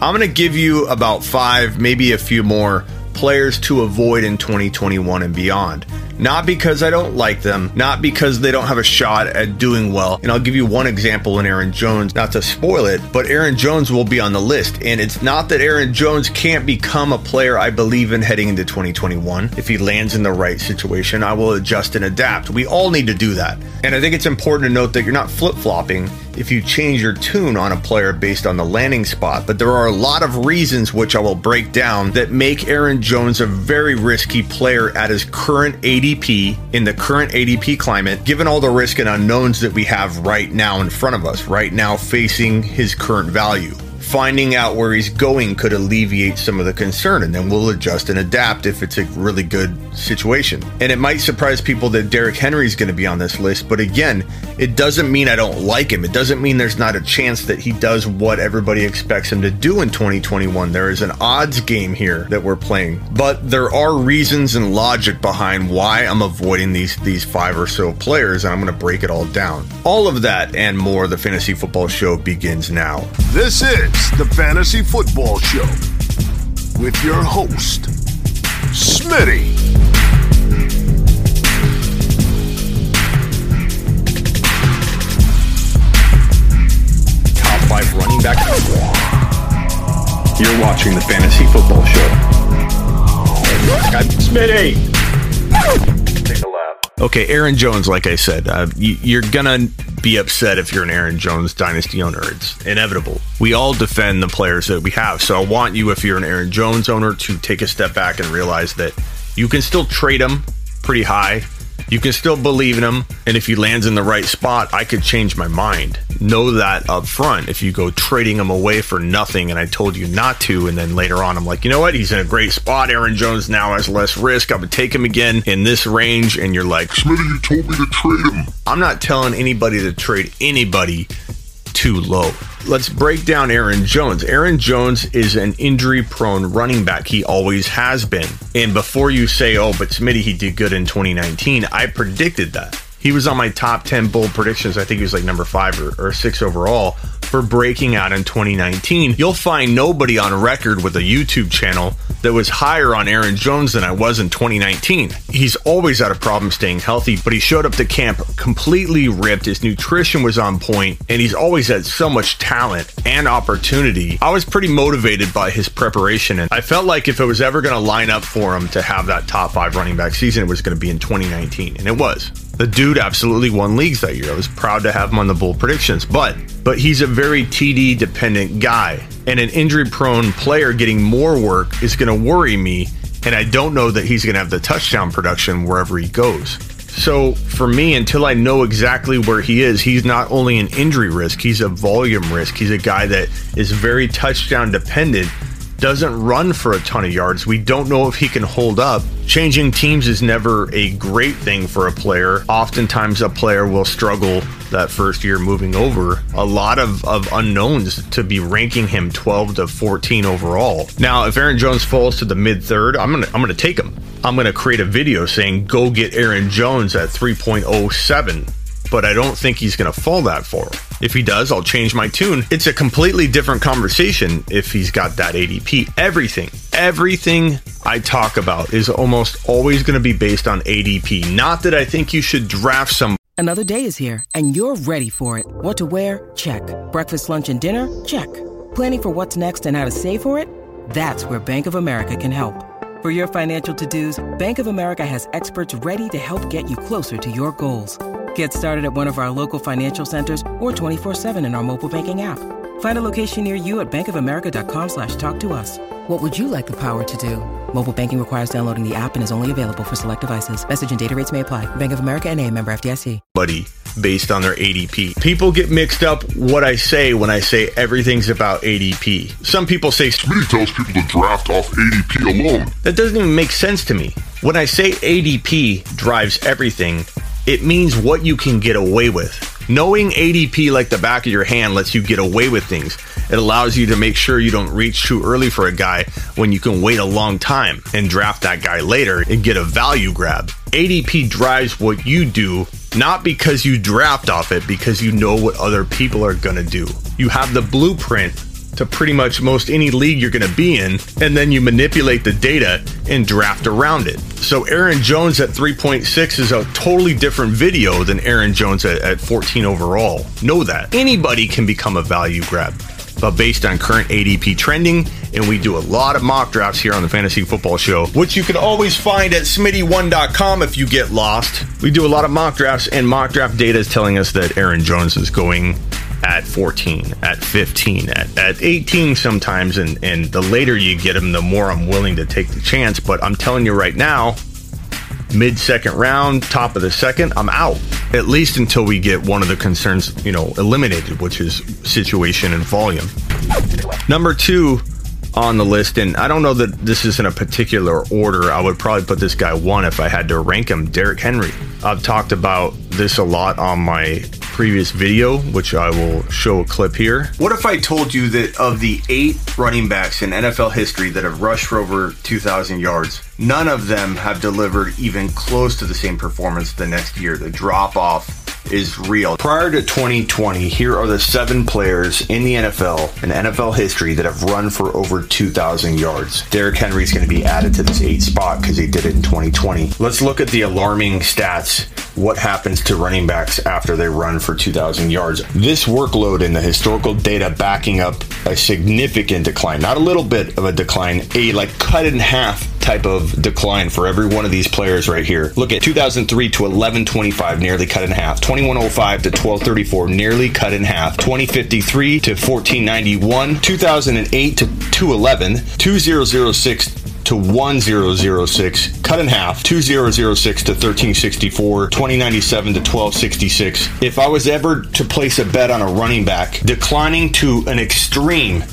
I'm going to give you about five, maybe a few more players to avoid in 2021 and beyond. Not because I don't like them, not because they don't have a shot at doing well. And I'll give you one example in Aaron Jones, not to spoil it, but Aaron Jones will be on the list. And it's not that Aaron Jones can't become a player I believe in heading into 2021. If he lands in the right situation, I will adjust and adapt. We all need to do that. And I think it's important to note that you're not flip flopping if you change your tune on a player based on the landing spot. But there are a lot of reasons, which I will break down, that make Aaron Jones a very risky player at his current ADP in the current ADP climate, given all the risk and unknowns that we have right now in front of us, right now facing his current value finding out where he's going could alleviate some of the concern and then we'll adjust and adapt if it's a really good situation. And it might surprise people that Derrick Henry is going to be on this list, but again, it doesn't mean I don't like him. It doesn't mean there's not a chance that he does what everybody expects him to do in 2021. There is an odds game here that we're playing, but there are reasons and logic behind why I'm avoiding these these five or so players and I'm going to break it all down. All of that and more the fantasy football show begins now. This is the Fantasy Football Show with your host, Smitty. Top five running back. You're watching the Fantasy Football Show. Smitty. Okay, Aaron Jones, like I said, uh, you, are gonna be upset if you're an Aaron Jones dynasty owner. It's inevitable. We all defend the players that we have. So I want you, if you're an Aaron Jones owner, to take a step back and realize that you can still trade him pretty high. You can still believe in him. And if he lands in the right spot, I could change my mind. Know that up front. If you go trading him away for nothing and I told you not to, and then later on I'm like, you know what? He's in a great spot. Aaron Jones now has less risk. I'm going to take him again in this range. And you're like, Smitty, you told me to trade him. I'm not telling anybody to trade anybody too low. Let's break down Aaron Jones. Aaron Jones is an injury prone running back. He always has been. And before you say, oh, but Smitty, he did good in 2019, I predicted that. He was on my top 10 bold predictions. I think he was like number five or, or six overall for breaking out in 2019. You'll find nobody on record with a YouTube channel that was higher on Aaron Jones than I was in 2019. He's always had a problem staying healthy, but he showed up to camp completely ripped. His nutrition was on point, and he's always had so much talent and opportunity. I was pretty motivated by his preparation, and I felt like if it was ever going to line up for him to have that top five running back season, it was going to be in 2019, and it was. The dude absolutely won leagues that year. I was proud to have him on the bold predictions, but but he's a very TD dependent guy. And an injury prone player getting more work is going to worry me. And I don't know that he's going to have the touchdown production wherever he goes. So for me, until I know exactly where he is, he's not only an injury risk, he's a volume risk. He's a guy that is very touchdown dependent doesn't run for a ton of yards. We don't know if he can hold up. Changing teams is never a great thing for a player. Oftentimes, a player will struggle that first year moving over. A lot of, of unknowns to be ranking him 12 to 14 overall. Now, if Aaron Jones falls to the mid third, I'm gonna I'm gonna take him. I'm gonna create a video saying go get Aaron Jones at 3.07 but I don't think he's to fall that far. If he does, I'll change my tune. It's a completely different conversation if he's got that ADP. Everything, everything I talk about is almost always going to be based on ADP. Not that I think you should draft some. Another day is here and you're ready for it. What to wear? Check. Breakfast, lunch, and dinner? Check. Planning for what's next and how to save for it? That's where Bank of America can help. For your financial to-dos, Bank of America has experts ready to help get you closer to your goals. Get started at one of our local financial centers or 24-7 in our mobile banking app. Find a location near you at bankofamerica.com slash talk to us. What would you like the power to do? Mobile banking requires downloading the app and is only available for select devices. Message and data rates may apply. Bank of America and a member FDIC. Buddy, based on their ADP. People get mixed up what I say when I say everything's about ADP. Some people say Smitty tells people to draft off ADP alone. That doesn't even make sense to me. When I say ADP drives everything, it means what you can get away with. Knowing ADP like the back of your hand lets you get away with things. It allows you to make sure you don't reach too early for a guy when you can wait a long time and draft that guy later and get a value grab. ADP drives what you do, not because you draft off it, because you know what other people are going to do. You have the blueprint to pretty much most any league you're going to be in, and then you manipulate the data and draft around it. So Aaron Jones at 3.6 is a totally different video than Aaron Jones at, at 14 overall. Know that. Anybody can become a value grab but based on current ADP trending. And we do a lot of mock drafts here on the Fantasy Football Show, which you can always find at smitty1.com if you get lost. We do a lot of mock drafts, and mock draft data is telling us that Aaron Jones is going at 14, at 15, at, at 18 sometimes. And, and the later you get them, the more I'm willing to take the chance. But I'm telling you right now, mid second round, top of the second, I'm out. At least until we get one of the concerns, you know, eliminated, which is situation and volume. Number two on the list, and I don't know that this is in a particular order. I would probably put this guy one if I had to rank him. Derrick Henry. I've talked about this a lot on my previous video, which I will show a clip here. What if I told you that of the eight running backs in NFL history that have rushed for over 2,000 yards, none of them have delivered even close to the same performance the next year? The drop off is real. Prior to 2020, here are the seven players in the NFL and NFL history that have run for over 2,000 yards. Derrick Henry is going to be added to this eight spot because he did it in 2020. Let's look at the alarming stats. What happens to running backs after they run for 2,000 yards? This workload and the historical data backing up a significant decline, not a little bit of a decline, a like cut in half type of decline for every one of these players right here. Look at 2003 to 1125, nearly cut in half. 2105 to 1234, nearly cut in half. 2053 to 1491. 2008 to 211. 2006 to 1006, cut in half, 2006 to 1364, 2097 to 1266. If I was ever to place a bet on a running back declining to an extreme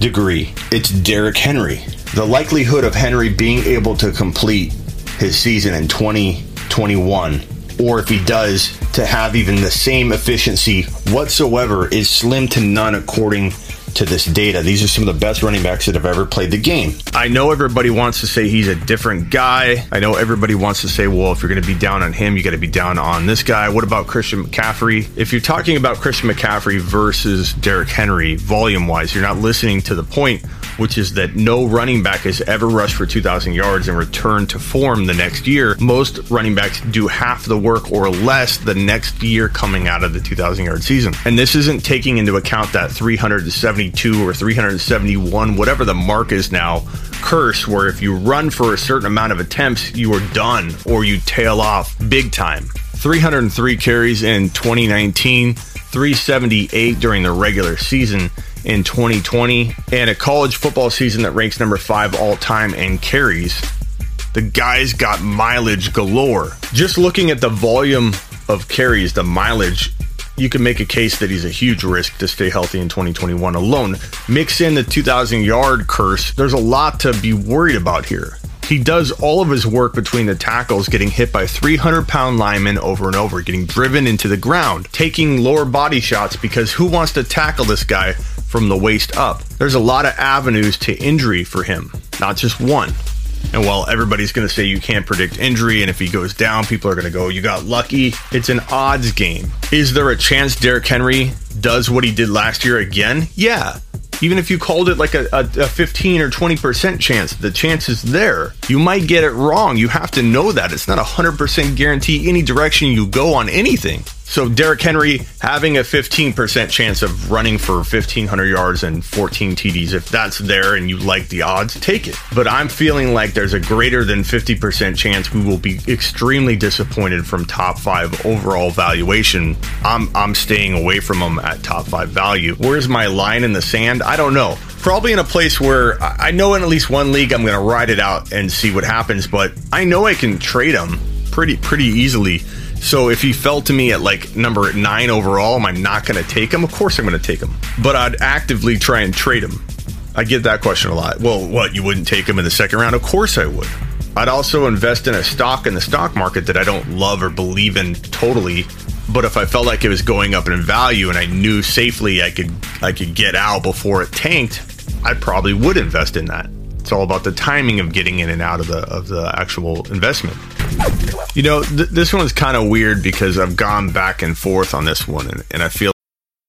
degree, it's Derrick Henry. The likelihood of Henry being able to complete his season in 2021 or if he does to have even the same efficiency whatsoever is slim to none according to this data. These are some of the best running backs that have ever played the game. I know everybody wants to say he's a different guy. I know everybody wants to say, well, if you're going to be down on him, you got to be down on this guy. What about Christian McCaffrey? If you're talking about Christian McCaffrey versus Derrick Henry, volume wise, you're not listening to the point which is that no running back has ever rushed for 2,000 yards and returned to form the next year. Most running backs do half the work or less the next year coming out of the 2,000 yard season. And this isn't taking into account that 372 or 371, whatever the mark is now, curse where if you run for a certain amount of attempts, you are done or you tail off big time. 303 carries in 2019, 378 during the regular season in 2020 and a college football season that ranks number five all time and carries. The guy's got mileage galore. Just looking at the volume of carries, the mileage, you can make a case that he's a huge risk to stay healthy in 2021 alone. Mix in the 2,000 yard curse, there's a lot to be worried about here. He does all of his work between the tackles, getting hit by 300 pound linemen over and over, getting driven into the ground, taking lower body shots because who wants to tackle this guy from the waist up. There's a lot of avenues to injury for him, not just one. And while everybody's going to say you can't predict injury, and if he goes down, people are going to go, you got lucky, it's an odds game. Is there a chance Derrick Henry does what he did last year again? Yeah. Even if you called it like a, a, a 15 or 20% chance, the chance is there. You might get it wrong. You have to know that. It's not a 100% guarantee any direction you go on anything. So Derrick Henry having a 15% chance of running for 1500 yards and 14 TDs if that's there and you like the odds take it. But I'm feeling like there's a greater than 50% chance we will be extremely disappointed from top 5 overall valuation. I'm I'm staying away from them at top 5 value. Where's my line in the sand? I don't know probably in a place where I know in at least one league I'm going to ride it out and see what happens, but I know I can trade them pretty pretty easily so if he fell to me at like number nine overall, am I not going to take him? Of course I'm going to take him, but I'd actively try and trade him. I get that question a lot. Well, what, you wouldn't take him in the second round? Of course I would. I'd also invest in a stock in the stock market that I don't love or believe in totally. But if I felt like it was going up in value and I knew safely I could I could get out before it tanked, I probably would invest in that. It's all about the timing of getting in and out of the of the actual investment. You know, th- this one's kind of weird because I've gone back and forth on this one, and, and I feel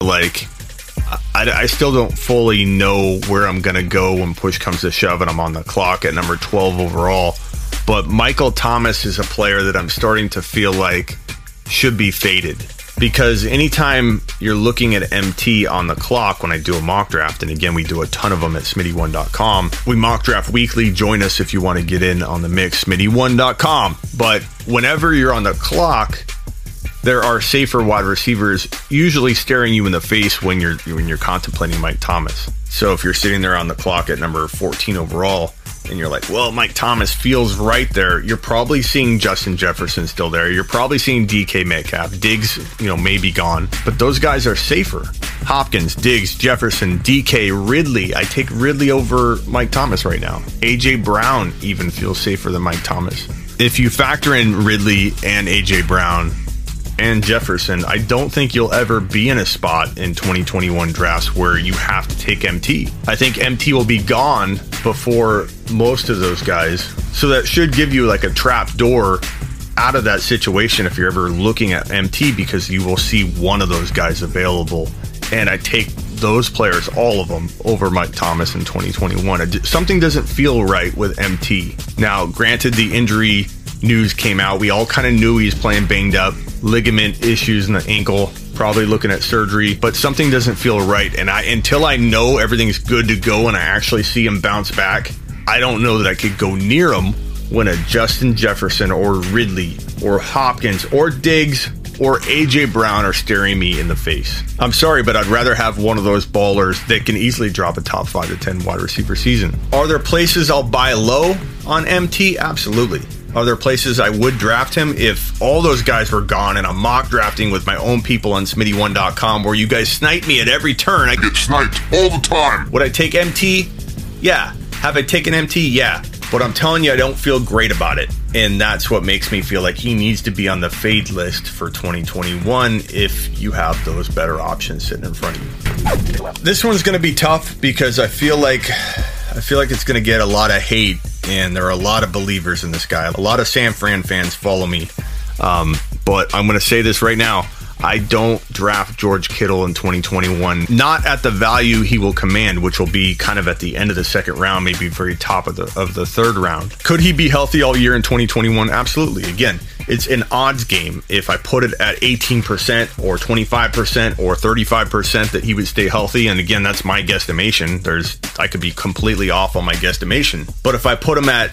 Like, I, I still don't fully know where I'm going to go when push comes to shove and I'm on the clock at number 12 overall. But Michael Thomas is a player that I'm starting to feel like should be faded because anytime you're looking at MT on the clock when I do a mock draft, and again, we do a ton of them at smitty1.com, we mock draft weekly. Join us if you want to get in on the mix, smitty1.com. But whenever you're on the clock, there are safer wide receivers usually staring you in the face when you're when you're contemplating Mike Thomas. So if you're sitting there on the clock at number 14 overall and you're like, "Well, Mike Thomas feels right there." You're probably seeing Justin Jefferson still there. You're probably seeing DK Metcalf. Diggs, you know, may be gone, but those guys are safer. Hopkins, Diggs, Jefferson, DK, Ridley. I take Ridley over Mike Thomas right now. AJ Brown even feels safer than Mike Thomas. If you factor in Ridley and AJ Brown, and Jefferson, I don't think you'll ever be in a spot in 2021 drafts where you have to take MT. I think MT will be gone before most of those guys. So that should give you like a trap door out of that situation if you're ever looking at MT because you will see one of those guys available. And I take those players, all of them, over Mike Thomas in 2021. Something doesn't feel right with MT. Now, granted, the injury news came out. We all kind of knew he was playing banged up, ligament issues in the ankle, probably looking at surgery, but something doesn't feel right. And I until I know everything's good to go and I actually see him bounce back, I don't know that I could go near him when a Justin Jefferson or Ridley or Hopkins or Diggs or AJ Brown are staring me in the face. I'm sorry, but I'd rather have one of those ballers that can easily drop a top 5 to 10 wide receiver season. Are there places I'll buy low on MT? Absolutely. Are there places I would draft him if all those guys were gone and I'm mock drafting with my own people on Smitty1.com where you guys snipe me at every turn? I get sniped all the time. Would I take MT? Yeah. Have I taken MT? Yeah. But I'm telling you, I don't feel great about it. And that's what makes me feel like he needs to be on the fade list for 2021 if you have those better options sitting in front of you. This one's going to be tough because I feel like I feel like it's going to get a lot of hate, and there are a lot of believers in this guy. A lot of San Fran fans follow me. Um, but I'm going to say this right now. I don't draft George Kittle in 2021, not at the value he will command, which will be kind of at the end of the second round, maybe very top of the of the third round. Could he be healthy all year in 2021? Absolutely. Again, it's an odds game. If I put it at 18% or 25% or 35% that he would stay healthy, and again, that's my guesstimation. There's I could be completely off on my guesstimation. But if I put him at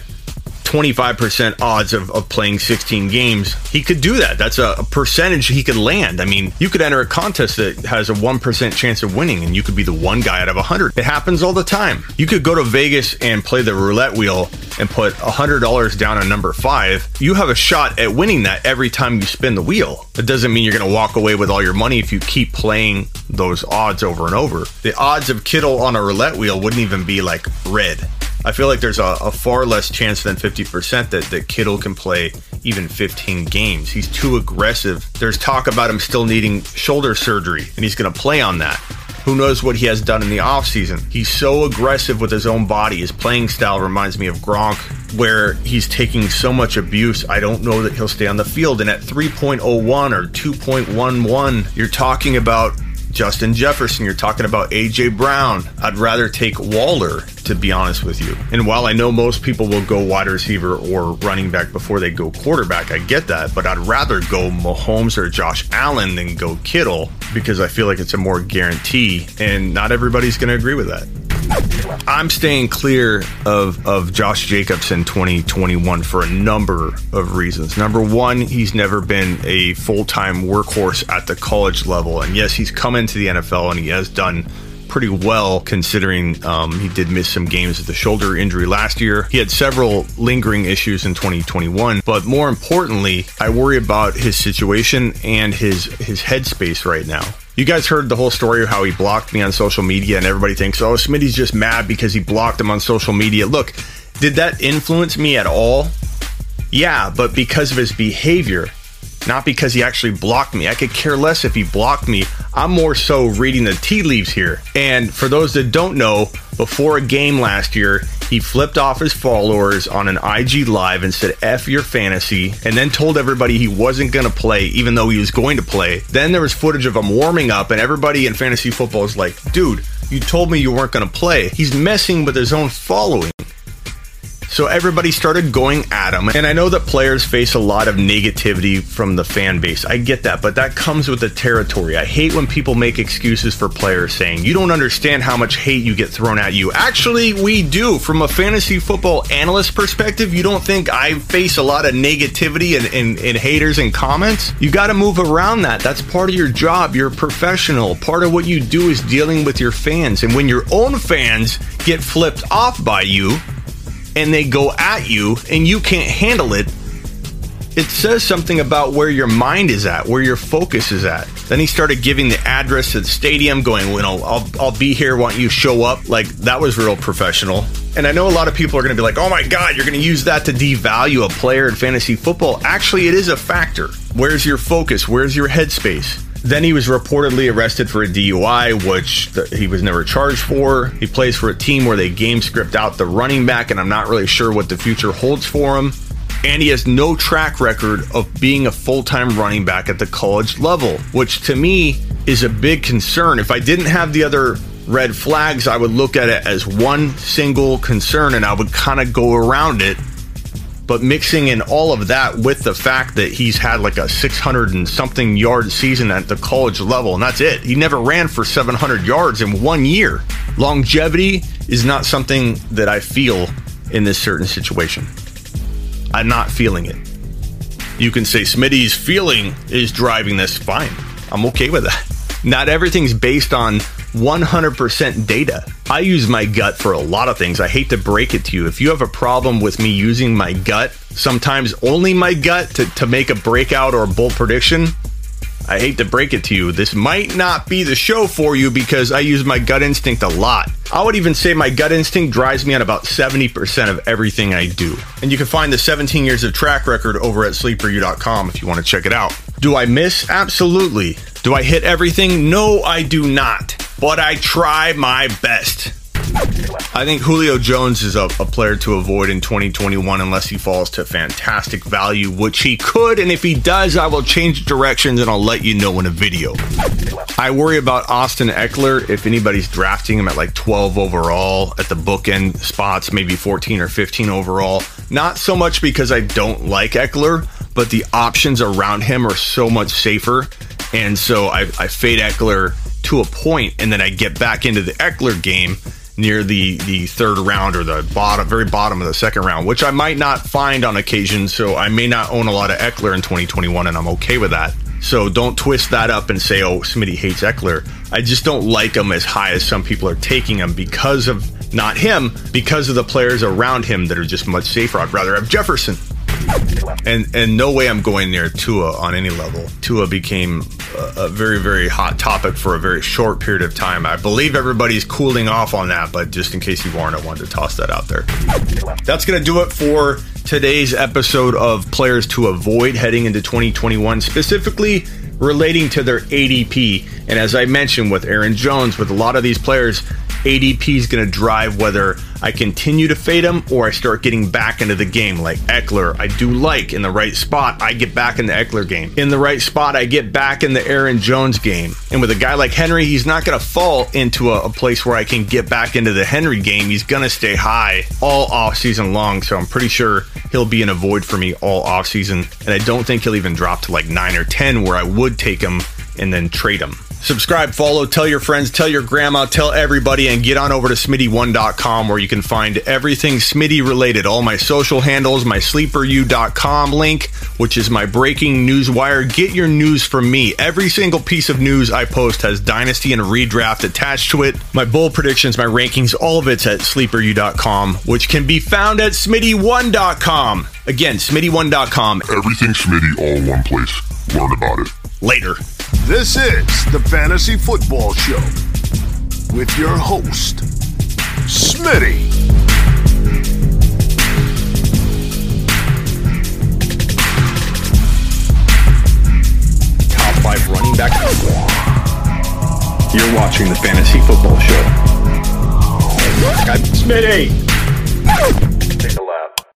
25% odds of, of playing 16 games, he could do that. That's a, a, percentage he could land. I mean, you could enter a contest that has a 1% chance of winning, and you could be the one guy out of 100. It happens all the time. You could go to Vegas and play the roulette wheel and put $100 down on number five. You have a shot at winning that every time you spin the wheel. It doesn't mean you're going to walk away with all your money if you keep playing those odds over and over. The odds of Kittle on a roulette wheel wouldn't even be like red. I feel like there's a, a, far less chance than 50% that, that Kittle can play even 15 games. He's too aggressive. There's talk about him still needing shoulder surgery, and he's going to play on that. Who knows what he has done in the offseason? He's so aggressive with his own body. His playing style reminds me of Gronk, where he's taking so much abuse. I don't know that he'll stay on the field. And at 3.01 or 2.11, you're talking about Justin Jefferson, you're talking about AJ Brown. I'd rather take Waller, to be honest with you. And while I know most people will go wide receiver or running back before they go quarterback, I get that. But I'd rather go Mahomes or Josh Allen than go Kittle because I feel like it's a more guarantee. And not everybody's going to agree with that. I'm staying clear of, of Josh Jacobs in 2021 for a number of reasons. Number one, he's never been a full time workhorse at the college level. And yes, he's come into the NFL and he has done pretty well considering um, he did miss some games with the shoulder injury last year. He had several lingering issues in 2021, but more importantly, I worry about his situation and his his headspace right now. You guys heard the whole story of how he blocked me on social media, and everybody thinks, oh, Smitty's just mad because he blocked him on social media. Look, did that influence me at all? Yeah, but because of his behavior, not because he actually blocked me. I could care less if he blocked me. I'm more so reading the tea leaves here. And for those that don't know, before a game last year, he flipped off his followers on an IG live and said F your fantasy and then told everybody he wasn't going to play even though he was going to play. Then there was footage of him warming up and everybody in fantasy football is like, "Dude, you told me you weren't going to play." He's messing with his own following. So everybody started going at him. And I know that players face a lot of negativity from the fan base. I get that, but that comes with the territory. I hate when people make excuses for players saying, you don't understand how much hate you get thrown at you. Actually, we do. From a fantasy football analyst perspective, you don't think I face a lot of negativity and, and, and haters and comments? You got to move around that. That's part of your job. You're a professional. Part of what you do is dealing with your fans. And when your own fans get flipped off by you, and they go at you and you can't handle it, it says something about where your mind is at, where your focus is at. Then he started giving the address to the stadium, going, you know, I'll, I'll be here, don't you show up? Like, that was real professional. And I know a lot of people are going to be like, oh my God, you're going to use that to devalue a player in fantasy football. Actually, it is a factor. Where's your focus? Where's your headspace? Then he was reportedly arrested for a DUI, which th- he was never charged for. He plays for a team where they game script out the running back, and I'm not really sure what the future holds for him. And he has no track record of being a full time running back at the college level, which to me is a big concern. If I didn't have the other red flags, I would look at it as one single concern and I would kind of go around it but mixing in all of that with the fact that he's had like a 600 and something yard season at the college level, and that's it. He never ran for 700 yards in one year. Longevity is not something that I feel in this certain situation. I'm not feeling it. You can say Smitty's feeling is driving this. Fine. I'm okay with that. Not everything's based on 100% data. I use my gut for a lot of things. I hate to break it to you. If you have a problem with me using my gut, sometimes only my gut to, to make a breakout or a bull prediction, I hate to break it to you. This might not be the show for you because I use my gut instinct a lot. I would even say my gut instinct drives me on about 70% of everything I do. And you can find the 17 years of track record over at sleeperu.com if you want to check it out. Do I miss? Absolutely. Do I hit everything? No, I do not but I try my best. I think Julio Jones is a, a, player to avoid in 2021 unless he falls to fantastic value, which he could. And if he does, I will change directions and I'll let you know in a video. I worry about Austin Ekeler if anybody's drafting him at like 12 overall at the bookend spots, maybe 14 or 15 overall. Not so much because I don't like Ekeler, but the options around him are so much safer. And so I, I fade Ekeler to a point, and then I get back into the Ekeler game near the the third round or the bottom, very bottom of the second round, which I might not find on occasion. So I may not own a lot of Ekeler in 2021, and I'm okay with that. So don't twist that up and say, "Oh, Smitty hates Ekeler." I just don't like him as high as some people are taking him because of not him, because of the players around him that are just much safer. I'd rather have Jefferson. And and no way I'm going near Tua on any level. Tua became a, a, very very hot topic for a very short period of time. I believe everybody's cooling off on that, but just in case you weren't, I wanted to toss that out there. That's gonna do it for today's episode of players to avoid heading into 2021, specifically relating to their ADP. And as I mentioned with Aaron Jones, with a lot of these players, ADP is going to drive whether I continue to fade him or I start getting back into the game. Like Ekeler, I do like in the right spot, I get back in the Ekeler game. In the right spot, I get back in the Aaron Jones game. And with a guy like Henry, he's not going to fall into a, a, place where I can get back into the Henry game. He's going to stay high all off season long. So I'm pretty sure he'll be in a void for me all off season. And I don't think he'll even drop to like nine or 10 where I would take him and then trade him. Subscribe, follow, tell your friends, tell your grandma, tell everybody, and get on over to smitty1.com where you can find everything Smitty related. All my social handles, my sleeperu.com link, which is my breaking news wire. Get your news from me. Every single piece of news I post has Dynasty and redraft attached to it. My bold predictions, my rankings, all of it's at sleeperu.com, which can be found at smitty1.com. Again, smitty1.com. Everything Smitty, all one place. Learn about it. Later. This is the Fantasy Football Show with your host, Smitty. Top five running back. You're watching the Fantasy Football Show. Smitty.